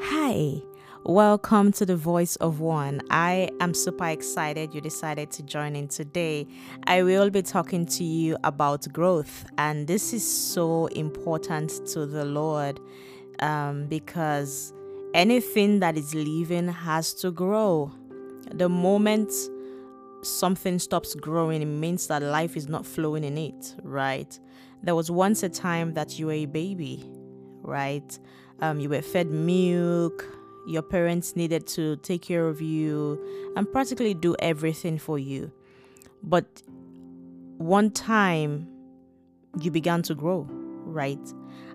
Hi, welcome to the Voice of One. I am super excited you decided to join in today. I will be talking to you about growth, and this is so important to the Lord um, because anything that is living has to grow. The moment something stops growing, it means that life is not flowing in it, right? There was once a time that you were a baby, right? Um, you were fed milk, your parents needed to take care of you and practically do everything for you. But one time you began to grow, right?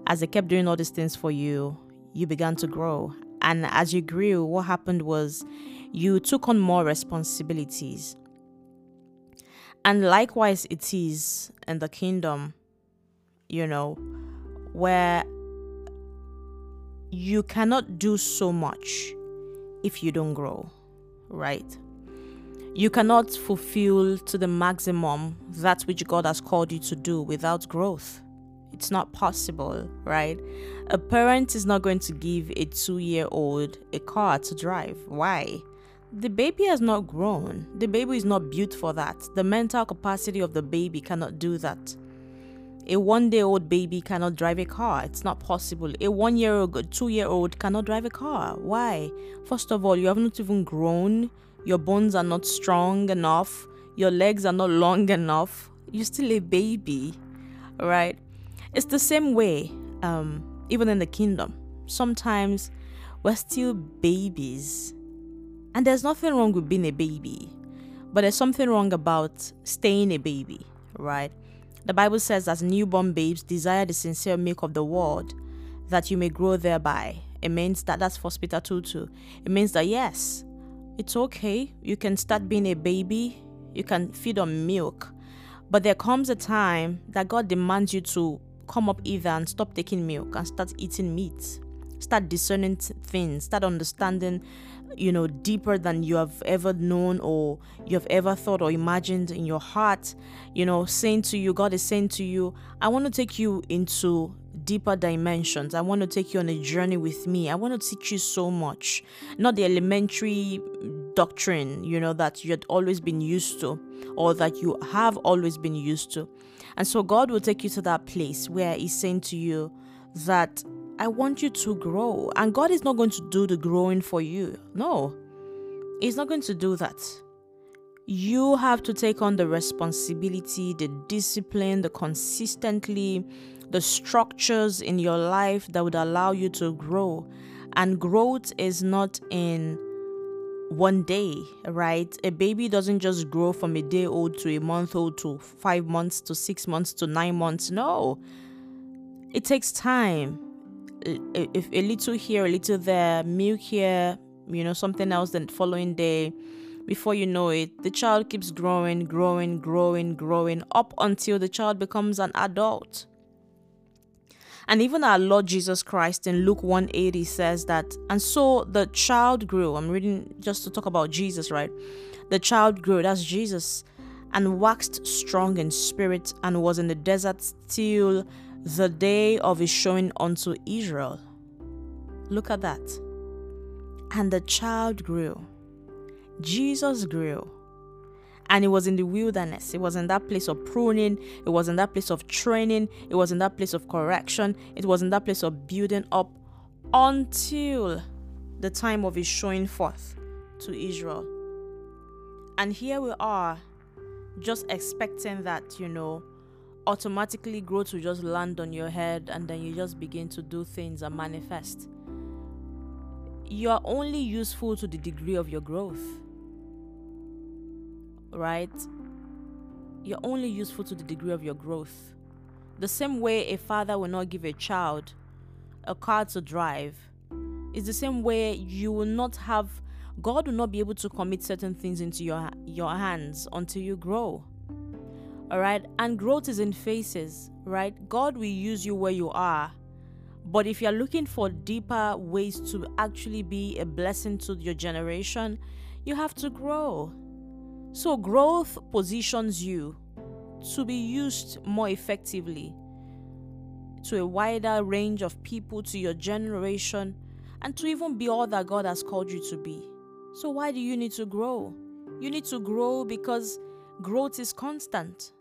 As they kept doing all these things for you, you began to grow. And as you grew, what happened was you took on more responsibilities. And likewise, it is in the kingdom, you know, where you cannot do so much if you don't grow, right? You cannot fulfill to the maximum that which God has called you to do without growth. It's not possible, right? A parent is not going to give a two year old a car to drive. Why? The baby has not grown. The baby is not built for that. The mental capacity of the baby cannot do that. A one day old baby cannot drive a car. It's not possible. A one year old, two year old cannot drive a car. Why? First of all, you have not even grown. Your bones are not strong enough. Your legs are not long enough. You're still a baby, right? It's the same way, um, even in the kingdom. Sometimes we're still babies. And there's nothing wrong with being a baby, but there's something wrong about staying a baby, right? The Bible says, as newborn babes, desire the sincere milk of the word, that you may grow thereby. It means that that's for Peter 2 2. It means that yes, it's okay. You can start being a baby, you can feed on milk. But there comes a time that God demands you to come up either and stop taking milk and start eating meat. Start discerning things, start understanding you know, deeper than you have ever known or you have ever thought or imagined in your heart, you know, saying to you, God is saying to you, I want to take you into deeper dimensions. I want to take you on a journey with me. I want to teach you so much. Not the elementary doctrine, you know, that you had always been used to or that you have always been used to. And so God will take you to that place where He's saying to you that I want you to grow. And God is not going to do the growing for you. No, He's not going to do that. You have to take on the responsibility, the discipline, the consistently, the structures in your life that would allow you to grow. And growth is not in one day, right? A baby doesn't just grow from a day old to a month old to five months to six months to nine months. No, it takes time if a little here, a little there, milk here, you know, something else, then following day, before you know it, the child keeps growing, growing, growing, growing up until the child becomes an adult. And even our Lord Jesus Christ in Luke 180 says that, and so the child grew. I'm reading just to talk about Jesus, right? The child grew, that's Jesus, and waxed strong in spirit and was in the desert till the day of his showing unto Israel. Look at that. And the child grew. Jesus grew. And it was in the wilderness. It was in that place of pruning. It was in that place of training. It was in that place of correction. It was in that place of building up until the time of his showing forth to Israel. And here we are, just expecting that, you know, automatically growth will just land on your head and then you just begin to do things and manifest. You are only useful to the degree of your growth. Right? You're only useful to the degree of your growth. The same way a father will not give a child a car to drive is the same way you will not have God will not be able to commit certain things into your your hands until you grow all right and growth is in phases right god will use you where you are but if you're looking for deeper ways to actually be a blessing to your generation you have to grow so growth positions you to be used more effectively to a wider range of people to your generation and to even be all that God has called you to be. So, why do you need to grow? You need to grow because growth is constant.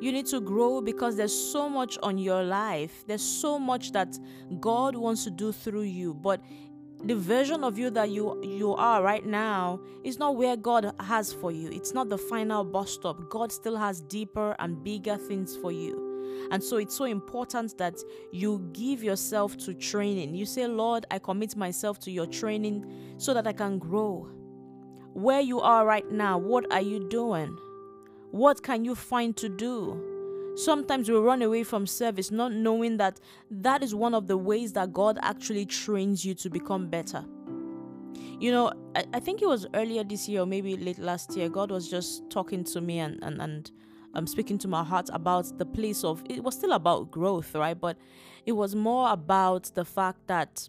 You need to grow because there's so much on your life. There's so much that God wants to do through you. But the version of you that you you are right now is not where God has for you. It's not the final bus stop. God still has deeper and bigger things for you. And so it's so important that you give yourself to training. You say, Lord, I commit myself to your training so that I can grow. Where you are right now, what are you doing? What can you find to do? Sometimes we run away from service not knowing that that is one of the ways that God actually trains you to become better. You know, I, I think it was earlier this year or maybe late last year, God was just talking to me and, and, and um, speaking to my heart about the place of it was still about growth, right? But it was more about the fact that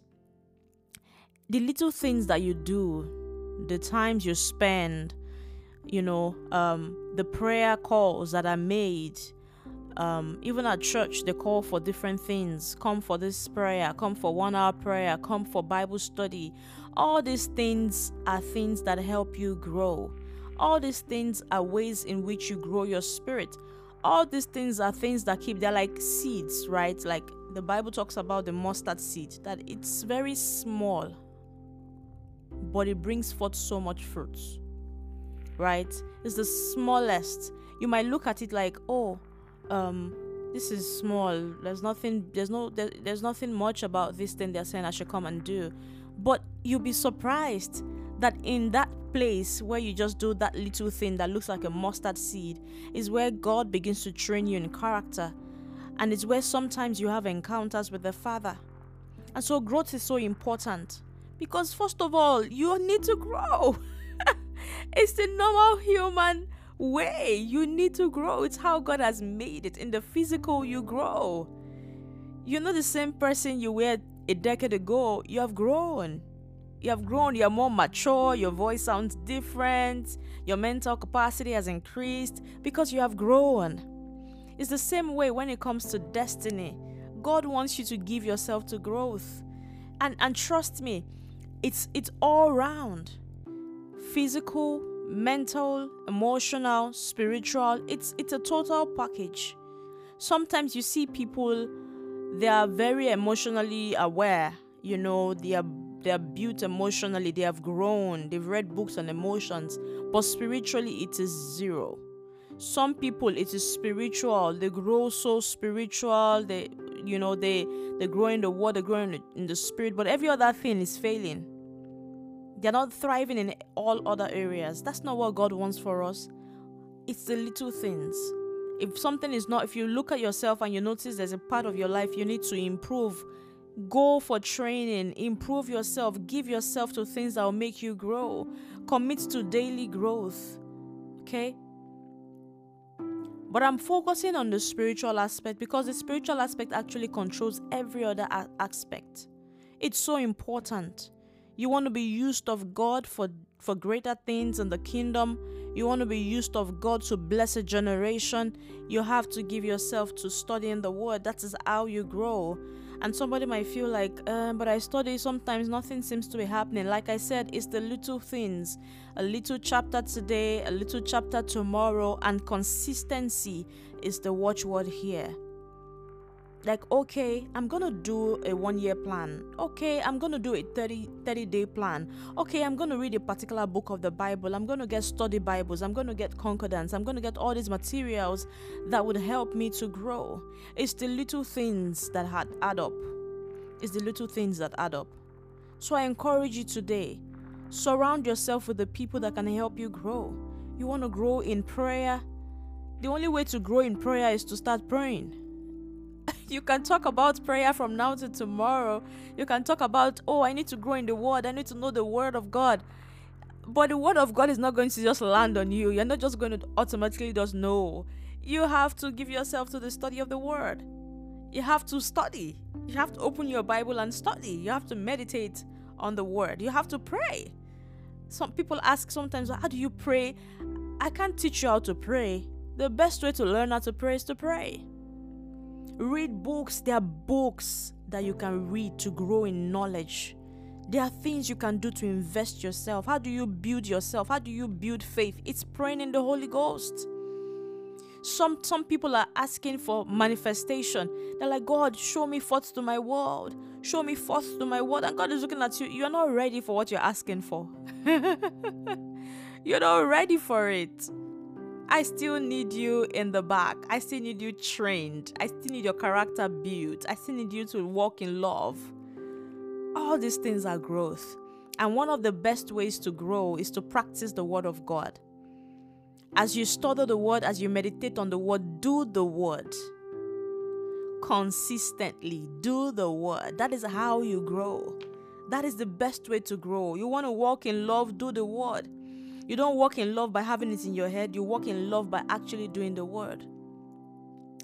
the little things that you do, the times you spend, you know, um, the prayer calls that are made. Um, even at church, they call for different things. Come for this prayer, come for one hour prayer, come for Bible study. All these things are things that help you grow. All these things are ways in which you grow your spirit. All these things are things that keep, they're like seeds, right? Like the Bible talks about the mustard seed, that it's very small, but it brings forth so much fruit, right? It's the smallest. You might look at it like, oh, um, this is small. There's nothing. There's no. There, there's nothing much about this thing they're saying I should come and do, but you'll be surprised that in that place where you just do that little thing that looks like a mustard seed is where God begins to train you in character. And it's where sometimes you have encounters with the Father. And so growth is so important because, first of all, you need to grow. it's the normal human way. You need to grow. It's how God has made it. In the physical, you grow. You're not the same person you were a decade ago. You have grown you have grown, you're more mature, your voice sounds different, your mental capacity has increased because you have grown. It's the same way when it comes to destiny. God wants you to give yourself to growth. And and trust me, it's it's all round. Physical, mental, emotional, spiritual. It's it's a total package. Sometimes you see people they are very emotionally aware, you know, they are they are built emotionally, they have grown, they've read books on emotions, but spiritually it is zero. Some people it is spiritual, they grow so spiritual, they you know, they they grow in the word, they grow in the, in the spirit, but every other thing is failing. They're not thriving in all other areas. That's not what God wants for us. It's the little things. If something is not, if you look at yourself and you notice there's a part of your life you need to improve, Go for training, improve yourself, give yourself to things that will make you grow. Commit to daily growth. Okay? But I'm focusing on the spiritual aspect because the spiritual aspect actually controls every other a- aspect. It's so important. You want to be used of God for, for greater things in the kingdom. You want to be used of God to bless a generation. You have to give yourself to studying the word. That is how you grow. And somebody might feel like, uh, but I study, sometimes nothing seems to be happening. Like I said, it's the little things. A little chapter today, a little chapter tomorrow, and consistency is the watchword here like okay i'm gonna do a one year plan. Okay i'm gonna do a 30 30 day plan. Okay i'm gonna read a particular book of the bible. I'm gonna get study bibles. I'm gonna get concordance. I'm gonna get all these materials that would help me to grow. It's the little things that add up. It's the little things that add up. So i encourage you today surround yourself with the people that can help you grow. You want to grow in prayer? The only way to grow in prayer is to start praying you can talk about prayer from now to tomorrow. You can talk about, oh, I need to grow in the word, I need to know the word of God. But the word of God is not going to just land on you. You're not just going to automatically just know. You have to give yourself to the study of the word. You have to study. You have to open your Bible and study. You have to meditate on the word. You have to pray. Some people ask sometimes, how do you pray? I can't teach you how to pray. The best way to learn how to pray is to pray. Read books. There are books that you can read to grow in knowledge. There are things you can do to invest yourself. How do you build yourself? How do you build faith? It's praying in the Holy Ghost. Some some people are asking for manifestation. They're like, God, show me forth to my world. Show me forth to my world. And God is looking at you. You're not ready for what you're asking for. you're not ready for it. I still need you in the back. I still need you trained. I still need your character built. I still need you to walk in love. All these things are growth. And one of the best ways to grow is to practice the Word of God. As you study the word, as you meditate on the word, do the word. Consistently do the word. That is how you grow. That is the best way to grow. You want to walk in love, do the word. You don't walk in love by having it in your head, you walk in love by actually doing the word.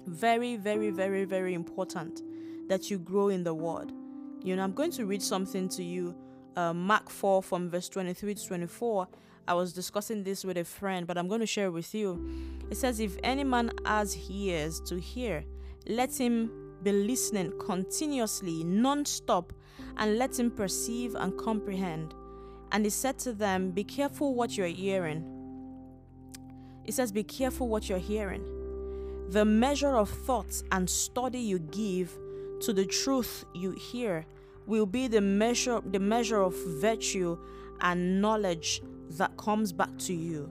Very, very, very, very important that you grow in the word. You know, I'm going to read something to you, uh, Mark 4 from verse 23 to 24. I was discussing this with a friend, but I'm going to share it with you. It says, If any man has ears to hear, let him be listening continuously, non stop, and let him perceive and comprehend. And he said to them, Be careful what you're hearing. It says, Be careful what you're hearing. The measure of thoughts and study you give to the truth you hear will be the measure the measure of virtue and knowledge that comes back to you,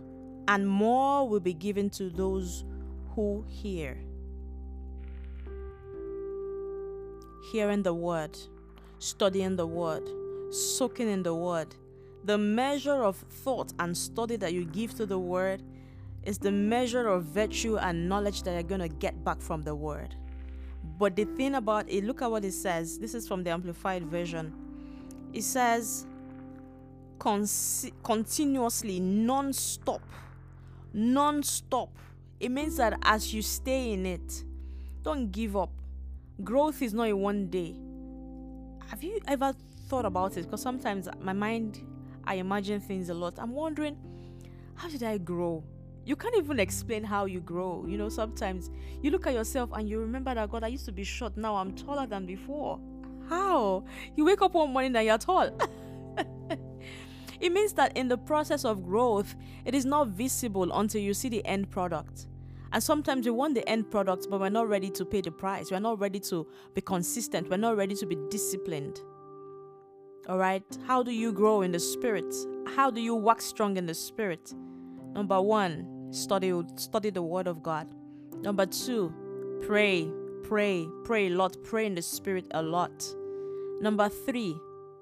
and more will be given to those who hear. Hearing the word, studying the word, soaking in the word. The measure of thought and study that you give to the word is the measure of virtue and knowledge that you're going to get back from the word. But the thing about it, look at what it says. This is from the Amplified Version. It says, con- continuously, non stop. Non stop. It means that as you stay in it, don't give up. Growth is not a one day. Have you ever thought about it? Because sometimes my mind, I imagine things a lot. I'm wondering, how did I grow? You can't even explain how you grow. You know, sometimes you look at yourself and you remember that God, I used to be short. Now I'm taller than before. How? You wake up one morning and you're tall. It means that in the process of growth, it is not visible until you see the end product. And sometimes we want the end product, but we're not ready to pay the price. We're not ready to be consistent. We're not ready to be disciplined. All right? How do you grow in the spirit? How do you wax strong in the spirit? Number one, study, study the word of God. Number two, pray, pray, pray a lot. Pray in the spirit a lot. Number three,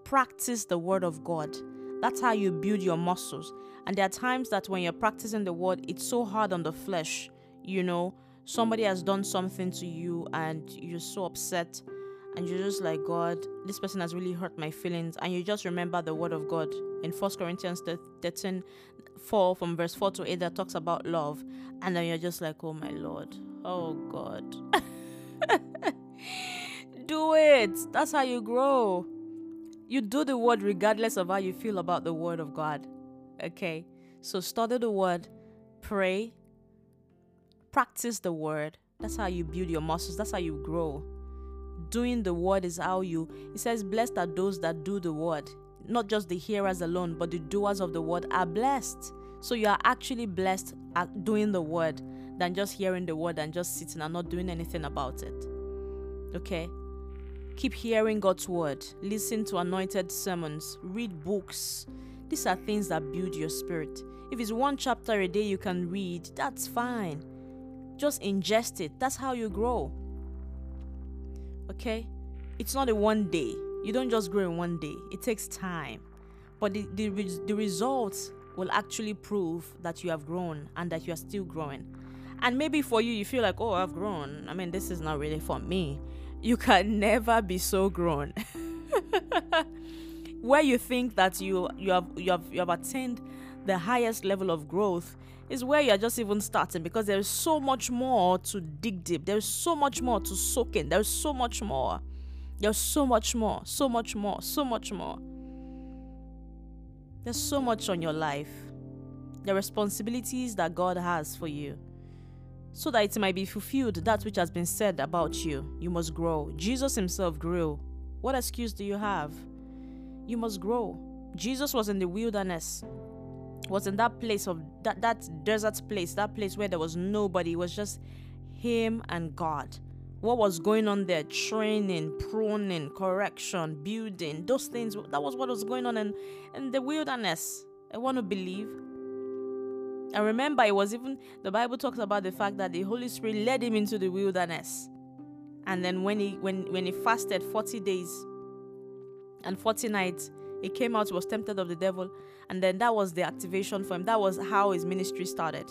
practice the word of God. That's how you build your muscles. And there are times that when you're practicing the word, it's so hard on the flesh. You know, somebody has done something to you and you're so upset and you're just like, God, this person has really hurt my feelings. And you just remember the word of God in First Corinthians 13 4 from verse 4 to 8 that talks about love. And then you're just like, oh my Lord, oh God. Do it. That's how you grow. You do the word regardless of how you feel about the word of God. Okay? So study the word, pray, practice the word. That's how you build your muscles, that's how you grow. Doing the word is how you, it says, blessed are those that do the word. Not just the hearers alone, but the doers of the word are blessed. So you are actually blessed at doing the word than just hearing the word and just sitting and not doing anything about it. Okay? Keep hearing God's word, listen to anointed sermons, read books. These are things that build your spirit. If it's one chapter a day you can read, that's fine. Just ingest it. That's how you grow. Okay? It's not a one day. You don't just grow in one day. It takes time. But the, the, the results will actually prove that you have grown and that you are still growing. And maybe for you, you feel like, oh, I've grown. I mean, this is not really for me you can never be so grown. Where you think that you you have you have you have attained the highest level of growth is where you're just even starting because there's so much more to dig deep. There's so much more to soak in. There's so much more. There's so much more, so much more, so much more. There's so much on your life. The responsibilities that God has for you so that it might be fulfilled that which has been said about you. You must grow. Jesus himself grew. What excuse do you have? You must grow. Jesus was in the wilderness, was in that place of that, that desert place, that place where there was nobody. It was just him and God. What was going on there? Training, pruning, correction, building, those things. That was what was going on in, in the wilderness. I want to believe. And remember, it was even the Bible talks about the fact that the Holy Spirit led him into the wilderness. And then when he when when he fasted 40 days and 40 nights, he came out, was tempted of the devil, and then that was the activation for him. That was how his ministry started.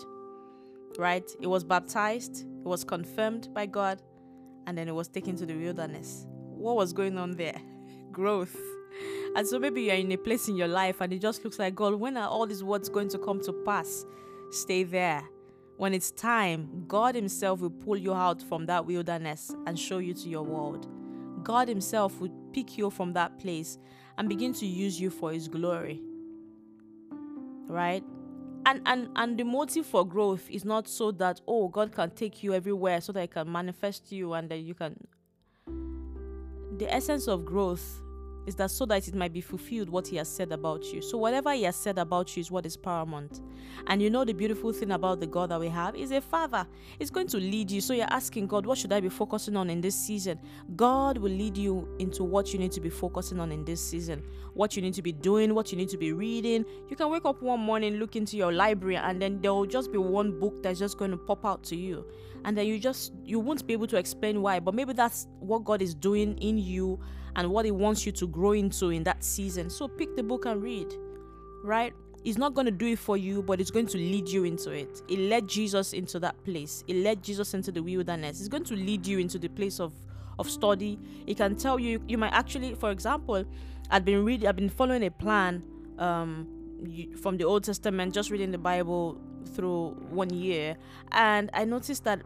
Right? He was baptized, he was confirmed by God, and then he was taken to the wilderness. What was going on there? Growth. And so maybe you're in a place in your life and it just looks like, God, when are all these words going to come to pass? Stay there. When it's time, God Himself will pull you out from that wilderness and show you to your world. God Himself will pick you from that place and begin to use you for His glory. Right? And, and and the motive for growth is not so that oh God can take you everywhere so that He can manifest you and that you can the essence of growth is that so that it might be fulfilled what he has said about you. So whatever he has said about you is what is paramount. And you know the beautiful thing about the God that we have is a father. He's going to lead you. So you're asking God, what should I be focusing on in this season? God will lead you into what you need to be focusing on in this season. What you need to be doing, what you need to be reading. You can wake up one morning, look into your library, and then there will just be one book that's just going to pop out to you. And then you just you won't be able to explain why, but maybe that's what God is doing in you and what He wants you to grow into in that season. So pick the book and read, right? It's not going to do it for you, but it's going to lead you into it. It led Jesus into that place. It led Jesus into the wilderness. It's going to lead you into the place of of study. It can tell you. You might actually, for example, I've been reading. I've been following a plan um, from the Old Testament, just reading the Bible through one year, and I noticed that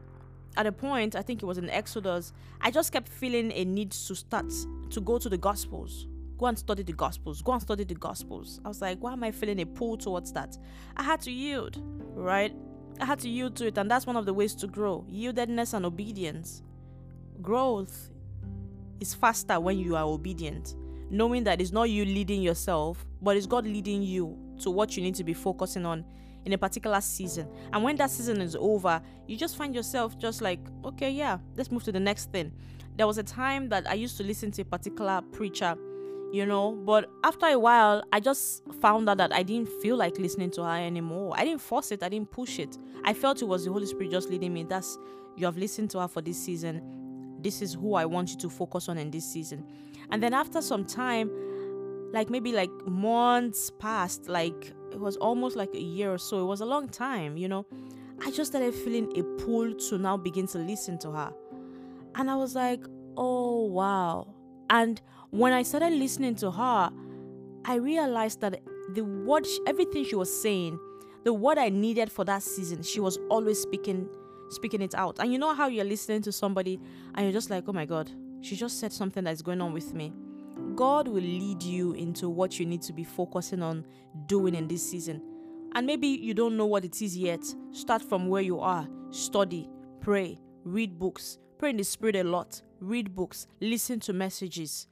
at a point, I think it was in Exodus, I just kept feeling a need to start to go to the Gospels. Go and study the Gospels. Go and study the Gospels. I was like, why am I feeling a pull towards that? I had to yield, right? I had to yield to it, and that's one of the ways to grow yieldedness and obedience. Growth is faster when you are obedient, knowing that it's not you leading yourself, but it's God leading you to what you need to be focusing on in a particular season. And when that season is over, you just find yourself just like, okay, yeah, let's move to the next thing. There was a time that I used to listen to a particular preacher, you know, but after a while, I just found out that I didn't feel like listening to her anymore. I didn't force it, I didn't push it. I felt it was the Holy Spirit just leading me. That's, you have listened to her for this season. This is who I want you to focus on in this season. And then after some time, like maybe like months passed, like it was almost like a year or so. It was a long time, you know. I just started feeling a pull to now begin to listen to her. And I was like, oh, wow. And when I started listening to her, I realized that the word, everything she was saying, the word I needed for that season, she was always speaking, speaking it out. And you know how you're listening to somebody and you're just like, oh my God, she just said something that's going on with me. God will lead you into what you need to be focusing on doing in this season. And maybe you don't know what it is yet. Start from where you are. Study, pray, read books, pray in the spirit a lot, read books, listen to messages,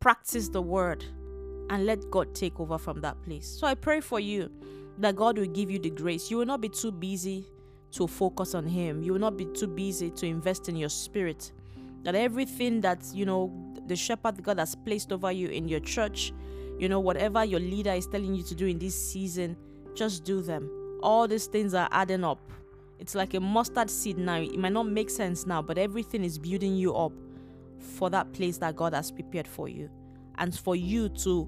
practice the word, and let God take over from that place. So I pray for you that God will give you the grace. You will not be too busy to focus on Him, you will not be too busy to invest in your spirit. That everything that, you know, the shepherd God has placed over you in your church, you know, whatever your leader is telling you to do in this season, just do them. All these things are adding up. It's like a mustard seed now. It might not make sense now, but everything is building you up for that place that God has prepared for you and for you to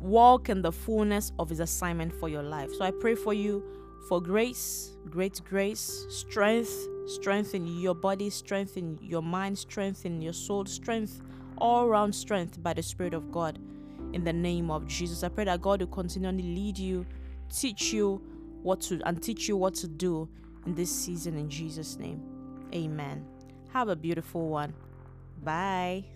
walk in the fullness of His assignment for your life. So I pray for you for grace, great grace, strength, strength in your body, strength in your mind, strength in your soul, strength all round strength by the Spirit of God. In the name of Jesus, I pray that God will continually lead you, teach you what to, and teach you what to do in this season in Jesus' name. Amen. Have a beautiful one. Bye.